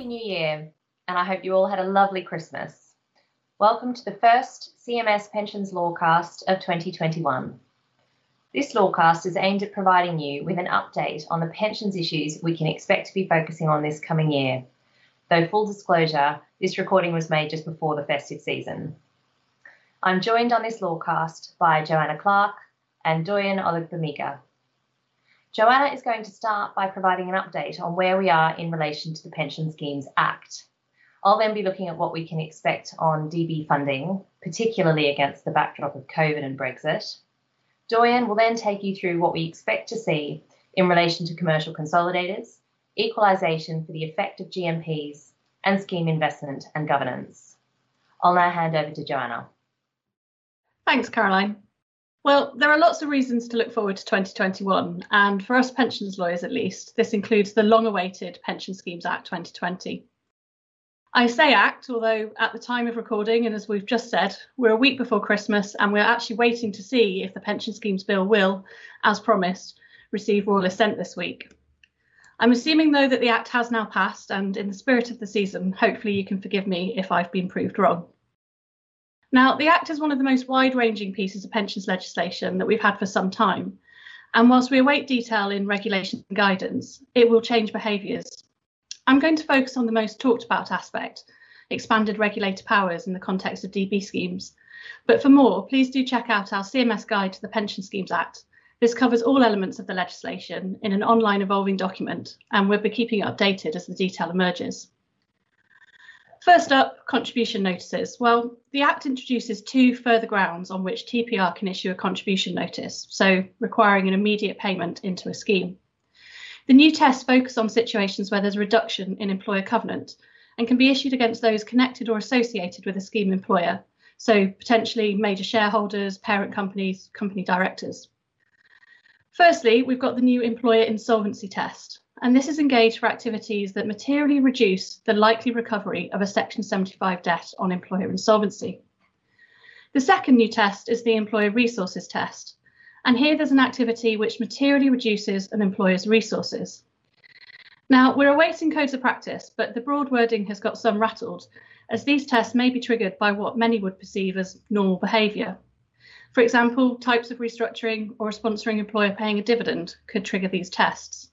Happy New Year, and I hope you all had a lovely Christmas. Welcome to the first CMS Pensions Lawcast of 2021. This Lawcast is aimed at providing you with an update on the pensions issues we can expect to be focusing on this coming year. Though, full disclosure, this recording was made just before the festive season. I'm joined on this Lawcast by Joanna Clark and Doyen Olugbemiga. Joanna is going to start by providing an update on where we are in relation to the Pension Schemes Act. I'll then be looking at what we can expect on DB funding, particularly against the backdrop of COVID and Brexit. Doyen will then take you through what we expect to see in relation to commercial consolidators, equalisation for the effect of GMPs, and scheme investment and governance. I'll now hand over to Joanna. Thanks, Caroline. Well, there are lots of reasons to look forward to 2021, and for us pensions lawyers at least, this includes the long awaited Pension Schemes Act 2020. I say act, although at the time of recording, and as we've just said, we're a week before Christmas and we're actually waiting to see if the Pension Schemes Bill will, as promised, receive royal assent this week. I'm assuming, though, that the Act has now passed, and in the spirit of the season, hopefully you can forgive me if I've been proved wrong. Now, the Act is one of the most wide ranging pieces of pensions legislation that we've had for some time. And whilst we await detail in regulation and guidance, it will change behaviours. I'm going to focus on the most talked about aspect expanded regulator powers in the context of DB schemes. But for more, please do check out our CMS Guide to the Pension Schemes Act. This covers all elements of the legislation in an online evolving document, and we'll be keeping it updated as the detail emerges. First up, contribution notices. Well, the Act introduces two further grounds on which TPR can issue a contribution notice, so requiring an immediate payment into a scheme. The new tests focus on situations where there's a reduction in employer covenant and can be issued against those connected or associated with a scheme employer, so potentially major shareholders, parent companies, company directors. Firstly, we've got the new employer insolvency test, and this is engaged for activities that materially reduce the likely recovery of a Section 75 debt on employer insolvency. The second new test is the employer resources test, and here there's an activity which materially reduces an employer's resources. Now, we're awaiting codes of practice, but the broad wording has got some rattled, as these tests may be triggered by what many would perceive as normal behaviour. For example, types of restructuring or a sponsoring employer paying a dividend could trigger these tests.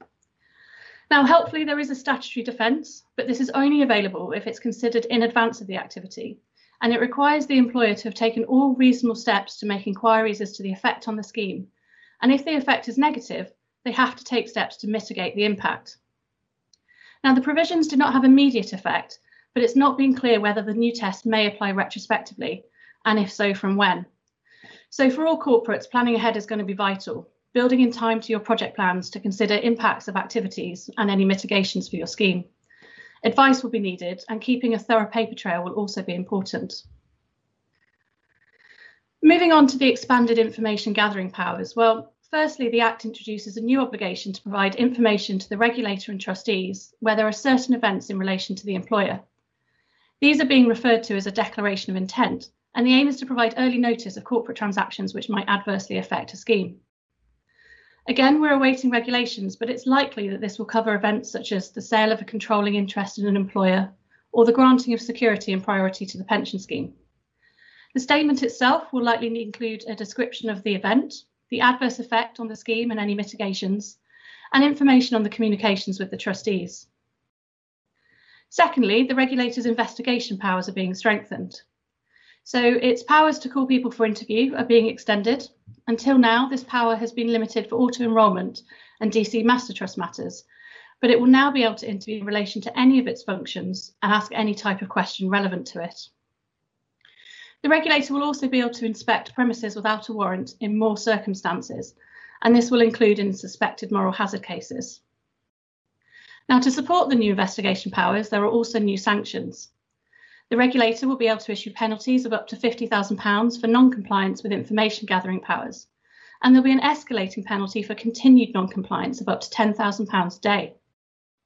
Now, helpfully, there is a statutory defence, but this is only available if it's considered in advance of the activity, and it requires the employer to have taken all reasonable steps to make inquiries as to the effect on the scheme. And if the effect is negative, they have to take steps to mitigate the impact. Now, the provisions do not have immediate effect, but it's not been clear whether the new test may apply retrospectively, and if so, from when. So, for all corporates, planning ahead is going to be vital building in time to your project plans to consider impacts of activities and any mitigations for your scheme. Advice will be needed and keeping a thorough paper trail will also be important. Moving on to the expanded information gathering powers. Well, firstly, the Act introduces a new obligation to provide information to the regulator and trustees where there are certain events in relation to the employer. These are being referred to as a declaration of intent, and the aim is to provide early notice of corporate transactions which might adversely affect a scheme. Again, we're awaiting regulations, but it's likely that this will cover events such as the sale of a controlling interest in an employer or the granting of security and priority to the pension scheme. The statement itself will likely include a description of the event, the adverse effect on the scheme and any mitigations, and information on the communications with the trustees. Secondly, the regulator's investigation powers are being strengthened. So its powers to call people for interview are being extended. Until now, this power has been limited for auto enrolment and DC Master Trust matters, but it will now be able to intervene in relation to any of its functions and ask any type of question relevant to it. The regulator will also be able to inspect premises without a warrant in more circumstances, and this will include in suspected moral hazard cases. Now, to support the new investigation powers, there are also new sanctions. The regulator will be able to issue penalties of up to £50,000 for non-compliance with information gathering powers, and there'll be an escalating penalty for continued non-compliance of up to £10,000 a day.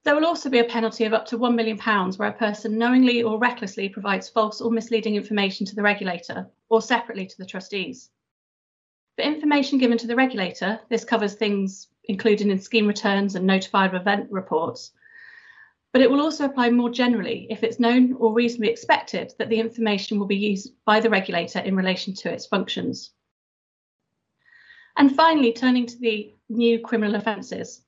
There will also be a penalty of up to £1 million where a person knowingly or recklessly provides false or misleading information to the regulator or separately to the trustees. For information given to the regulator, this covers things included in scheme returns and notified event reports, but it will also apply more generally if it's known or reasonably expected that the information will be used by the regulator in relation to its functions. And finally, turning to the new criminal offences.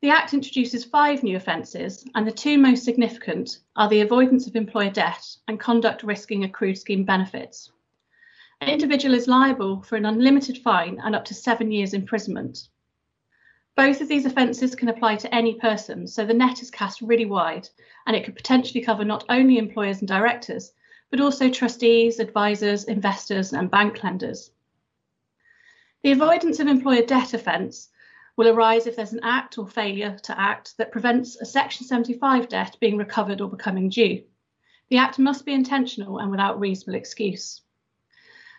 The Act introduces five new offences, and the two most significant are the avoidance of employer debt and conduct risking accrued scheme benefits. An individual is liable for an unlimited fine and up to seven years imprisonment. Both of these offences can apply to any person, so the net is cast really wide, and it could potentially cover not only employers and directors, but also trustees, advisors, investors, and bank lenders. The avoidance of employer debt offence will arise if there's an act or failure to act that prevents a Section 75 debt being recovered or becoming due. The act must be intentional and without reasonable excuse.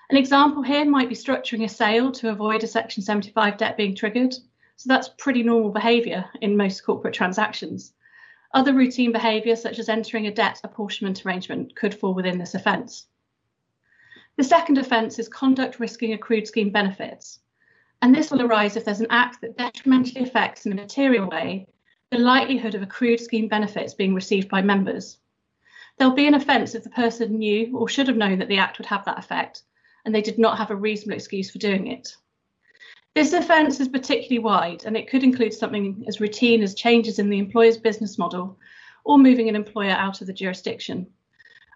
An example here might be structuring a sale to avoid a Section 75 debt being triggered, so that's pretty normal behaviour in most corporate transactions. Other routine behaviour, such as entering a debt apportionment arrangement, could fall within this offence. The second offence is conduct risking accrued scheme benefits. And this will arise if there's an act that detrimentally affects in a material way the likelihood of accrued scheme benefits being received by members. There'll be an offence if the person knew or should have known that the act would have that effect and they did not have a reasonable excuse for doing it. This offence is particularly wide and it could include something as routine as changes in the employer's business model or moving an employer out of the jurisdiction.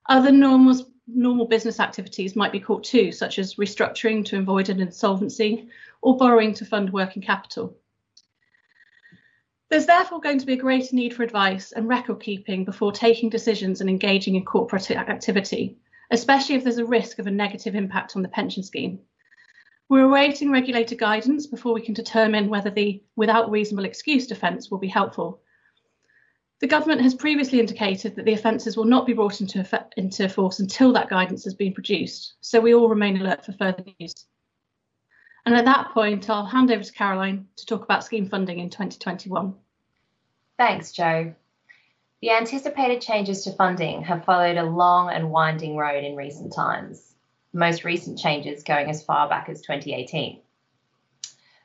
Other normal, normal business activities might be caught too, such as restructuring to avoid an insolvency or borrowing to fund working capital. There's therefore going to be a greater need for advice and record keeping before taking decisions and engaging in corporate activity, especially if there's a risk of a negative impact on the pension scheme. We're awaiting regulator guidance before we can determine whether the without reasonable excuse defence will be helpful. The government has previously indicated that the offences will not be brought into, effect, into force until that guidance has been produced, so we all remain alert for further news. And at that point, I'll hand over to Caroline to talk about scheme funding in 2021. Thanks, Joe. The anticipated changes to funding have followed a long and winding road in recent times most recent changes going as far back as 2018.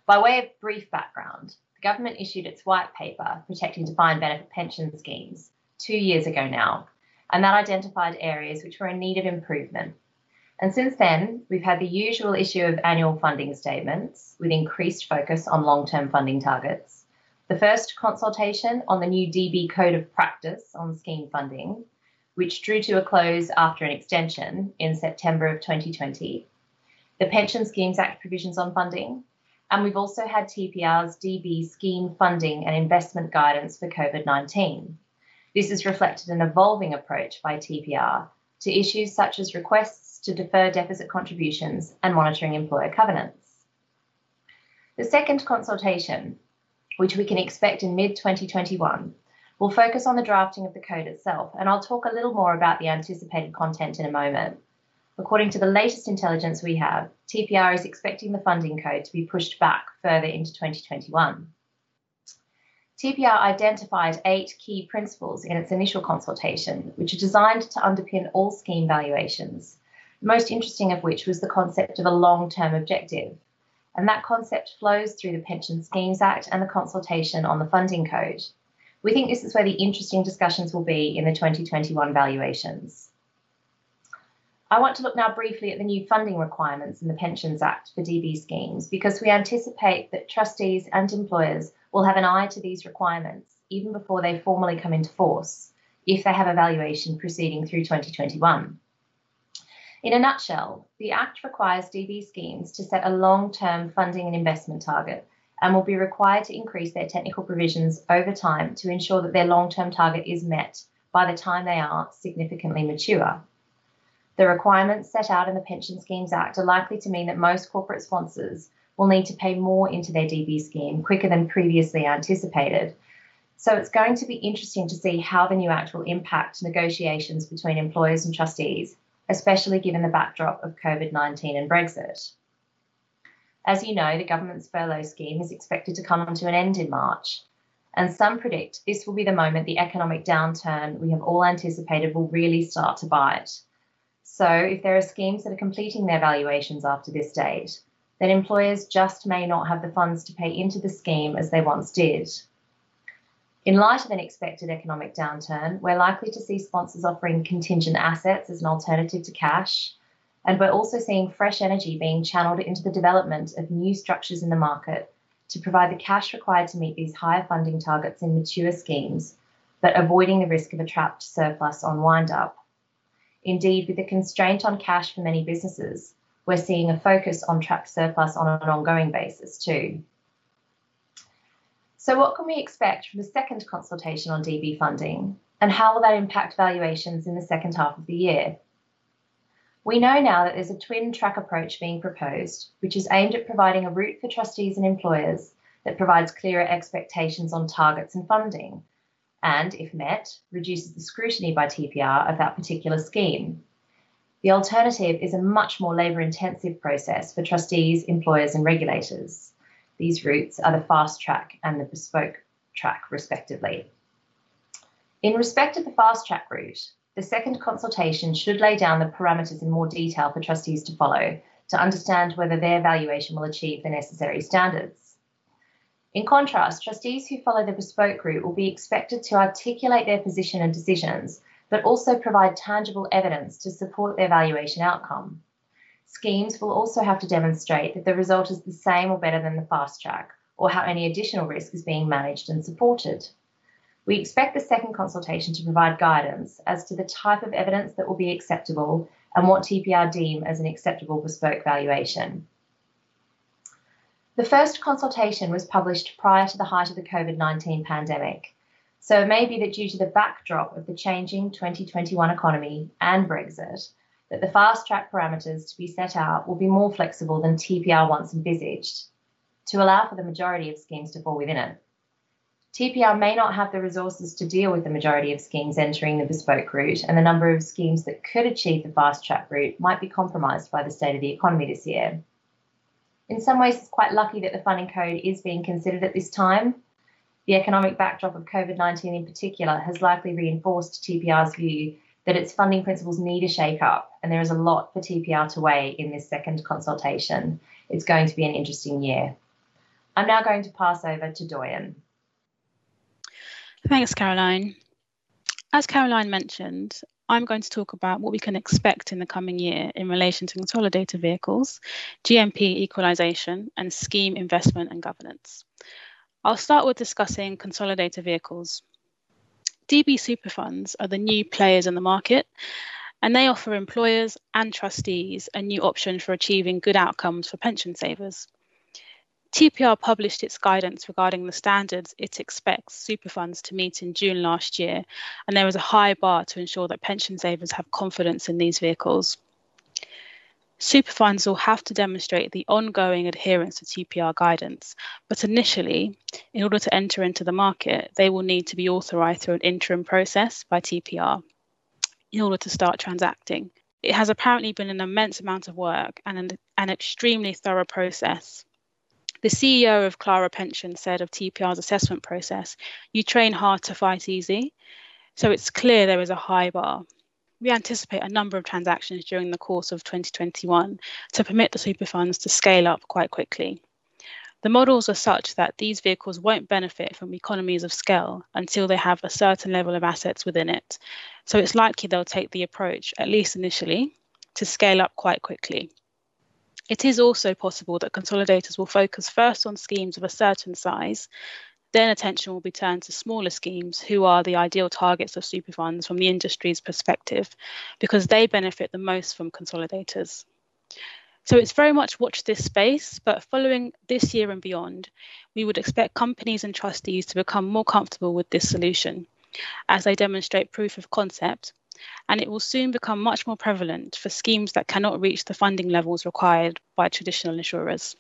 By way of brief background, the government issued its white paper, Protecting Defined Benefit Pension Schemes, two years ago now, and that identified areas which were in need of improvement. And since then, we've had the usual issue of annual funding statements with increased focus on long term funding targets, the first consultation on the new DB Code of Practice on scheme funding, which drew to a close after an extension in September of 2020, the Pension Schemes Act provisions on funding, and we've also had TPR's DB scheme funding and investment guidance for COVID 19. This has reflected an evolving approach by TPR to issues such as requests to defer deficit contributions and monitoring employer covenants. The second consultation, which we can expect in mid 2021, We'll focus on the drafting of the code itself, and I'll talk a little more about the anticipated content in a moment. According to the latest intelligence we have, TPR is expecting the funding code to be pushed back further into 2021. TPR identified eight key principles in its initial consultation, which are designed to underpin all scheme valuations, the most interesting of which was the concept of a long term objective. And that concept flows through the Pension Schemes Act and the consultation on the funding code. We think this is where the interesting discussions will be in the 2021 valuations. I want to look now briefly at the new funding requirements in the Pensions Act for DB schemes because we anticipate that trustees and employers will have an eye to these requirements even before they formally come into force if they have a valuation proceeding through 2021. In a nutshell, the Act requires DB schemes to set a long term funding and investment target and will be required to increase their technical provisions over time to ensure that their long term target is met by the time they are significantly mature. The requirements set out in the Pension Schemes Act are likely to mean that most corporate sponsors will need to pay more into their DB scheme quicker than previously anticipated. So it's going to be interesting to see how the new Act will impact negotiations between employers and trustees, especially given the backdrop of COVID 19 and Brexit. As you know, the government's furlough scheme is expected to come to an end in March, and some predict this will be the moment the economic downturn we have all anticipated will really start to bite. So, if there are schemes that are completing their valuations after this date, then employers just may not have the funds to pay into the scheme as they once did. In light of an expected economic downturn, we're likely to see sponsors offering contingent assets as an alternative to cash, and we're also seeing fresh energy being channeled into the development of new structures in the market to provide the cash required to meet these higher funding targets in mature schemes, but avoiding the risk of a trapped surplus on wind up. Indeed, with the constraint on cash for many businesses, we're seeing a focus on trapped surplus on an ongoing basis too. So, what can we expect from the second consultation on DB funding, and how will that impact valuations in the second half of the year? We know now that there's a twin track approach being proposed, which is aimed at providing a route for trustees and employers that provides clearer expectations on targets and funding, and, if met, reduces the scrutiny by TPR of that particular scheme. The alternative is a much more labour intensive process for trustees, employers, and regulators. These routes are the fast track and the bespoke track, respectively. In respect of the fast track route, the second consultation should lay down the parameters in more detail for trustees to follow to understand whether their valuation will achieve the necessary standards. In contrast, trustees who follow the bespoke route will be expected to articulate their position and decisions, but also provide tangible evidence to support their valuation outcome. Schemes will also have to demonstrate that the result is the same or better than the fast track, or how any additional risk is being managed and supported. We expect the second consultation to provide guidance as to the type of evidence that will be acceptable and what TPR deem as an acceptable bespoke valuation. The first consultation was published prior to the height of the COVID 19 pandemic, so it may be that due to the backdrop of the changing 2021 economy and Brexit, that the fast track parameters to be set out will be more flexible than TPR once envisaged to allow for the majority of schemes to fall within it. TPR may not have the resources to deal with the majority of schemes entering the bespoke route, and the number of schemes that could achieve the fast track route might be compromised by the state of the economy this year. In some ways, it's quite lucky that the funding code is being considered at this time. The economic backdrop of COVID 19 in particular has likely reinforced TPR's view that its funding principles need a shake up, and there is a lot for TPR to weigh in this second consultation. It's going to be an interesting year. I'm now going to pass over to Doyen. Thanks, Caroline. As Caroline mentioned, I'm going to talk about what we can expect in the coming year in relation to consolidated vehicles, GMP equalisation, and scheme investment and governance. I'll start with discussing consolidated vehicles. DB super funds are the new players in the market, and they offer employers and trustees a new option for achieving good outcomes for pension savers. TPR published its guidance regarding the standards it expects super funds to meet in June last year, and there is a high bar to ensure that pension savers have confidence in these vehicles. Super funds will have to demonstrate the ongoing adherence to TPR guidance, but initially, in order to enter into the market, they will need to be authorised through an interim process by TPR in order to start transacting. It has apparently been an immense amount of work and an, an extremely thorough process the CEO of Clara Pension said of TPR's assessment process, you train hard to fight easy. So it's clear there is a high bar. We anticipate a number of transactions during the course of 2021 to permit the super funds to scale up quite quickly. The models are such that these vehicles won't benefit from economies of scale until they have a certain level of assets within it. So it's likely they'll take the approach, at least initially, to scale up quite quickly. It is also possible that consolidators will focus first on schemes of a certain size, then attention will be turned to smaller schemes who are the ideal targets of super funds from the industry's perspective, because they benefit the most from consolidators. So it's very much watch this space, but following this year and beyond, we would expect companies and trustees to become more comfortable with this solution as they demonstrate proof of concept and it will soon become much more prevalent for schemes that cannot reach the funding levels required by traditional insurers.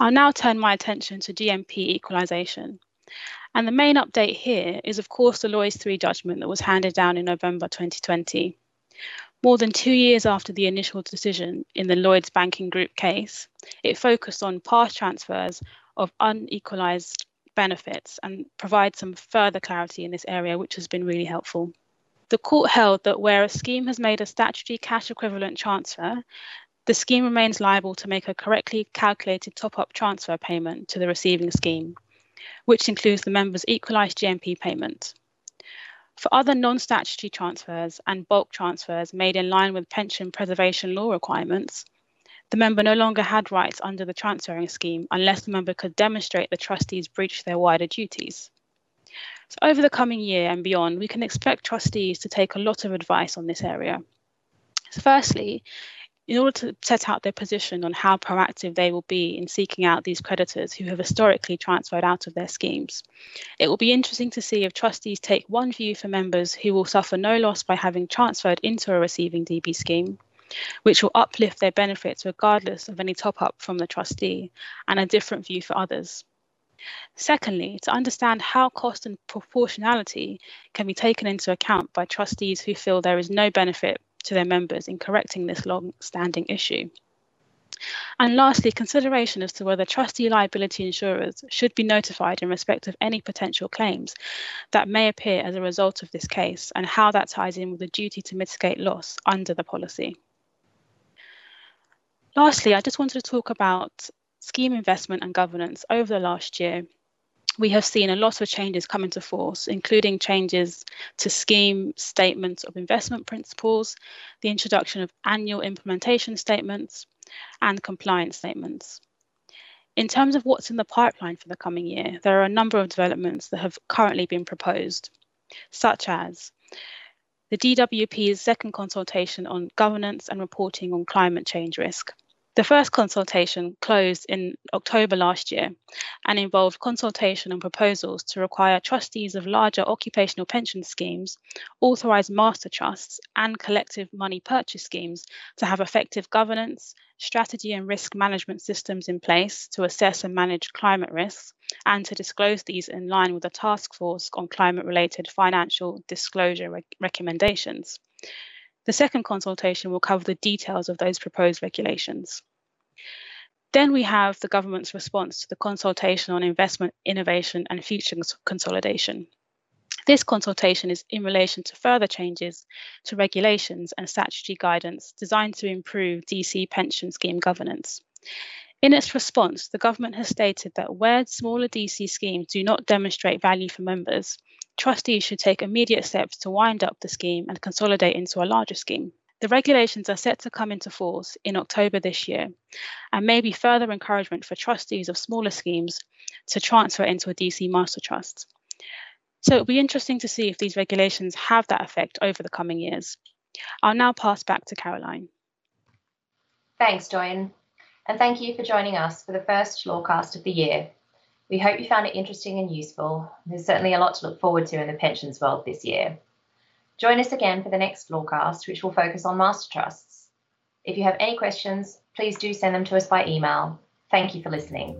I'll now turn my attention to GMP equalisation. And the main update here is, of course, the Lloyds 3 judgment that was handed down in November 2020. More than two years after the initial decision in the Lloyds Banking Group case, it focused on past transfers of unequalised benefits and provide some further clarity in this area, which has been really helpful. The court held that where a scheme has made a statutory cash equivalent transfer, the scheme remains liable to make a correctly calculated top up transfer payment to the receiving scheme. which includes the member's equalised GMP payment. For other non statutory transfers and bulk transfers made in line with pension preservation law requirements, the member no longer had rights under the transferring scheme unless the member could demonstrate the trustees breached their wider duties. So, over the coming year and beyond, we can expect trustees to take a lot of advice on this area. So firstly, in order to set out their position on how proactive they will be in seeking out these creditors who have historically transferred out of their schemes. It will be interesting to see if trustees take one view for members who will suffer no loss by having transferred into a receiving DB scheme, which will uplift their benefits regardless of any top up from the trustee, and a different view for others. Secondly, to understand how cost and proportionality can be taken into account by trustees who feel there is no benefit to their members in correcting this long standing issue. And lastly, consideration as to whether trustee liability insurers should be notified in respect of any potential claims that may appear as a result of this case and how that ties in with the duty to mitigate loss under the policy. Lastly, I just wanted to talk about scheme investment and governance over the last year we have seen a lot of changes come into force, including changes to scheme statements of investment principles, the introduction of annual implementation statements, and compliance statements. In terms of what's in the pipeline for the coming year, there are a number of developments that have currently been proposed, such as the DWP's second consultation on governance and reporting on climate change risk, the first consultation closed in October last year and involved consultation and proposals to require trustees of larger occupational pension schemes, authorised master trusts, and collective money purchase schemes to have effective governance, strategy, and risk management systems in place to assess and manage climate risks and to disclose these in line with the Task Force on Climate Related Financial Disclosure rec- Recommendations. The second consultation will cover the details of those proposed regulations. Then we have the government's response to the consultation on investment, innovation, and future consolidation. This consultation is in relation to further changes to regulations and statutory guidance designed to improve DC pension scheme governance. In its response, the government has stated that where smaller DC schemes do not demonstrate value for members, trustees should take immediate steps to wind up the scheme and consolidate into a larger scheme. The regulations are set to come into force in October this year and may be further encouragement for trustees of smaller schemes to transfer into a DC master trust. So it'll be interesting to see if these regulations have that effect over the coming years. I'll now pass back to Caroline. Thanks, Doyen. And thank you for joining us for the first Lawcast of the year. We hope you found it interesting and useful. There's certainly a lot to look forward to in the pensions world this year. Join us again for the next Lawcast, which will focus on master trusts. If you have any questions, please do send them to us by email. Thank you for listening.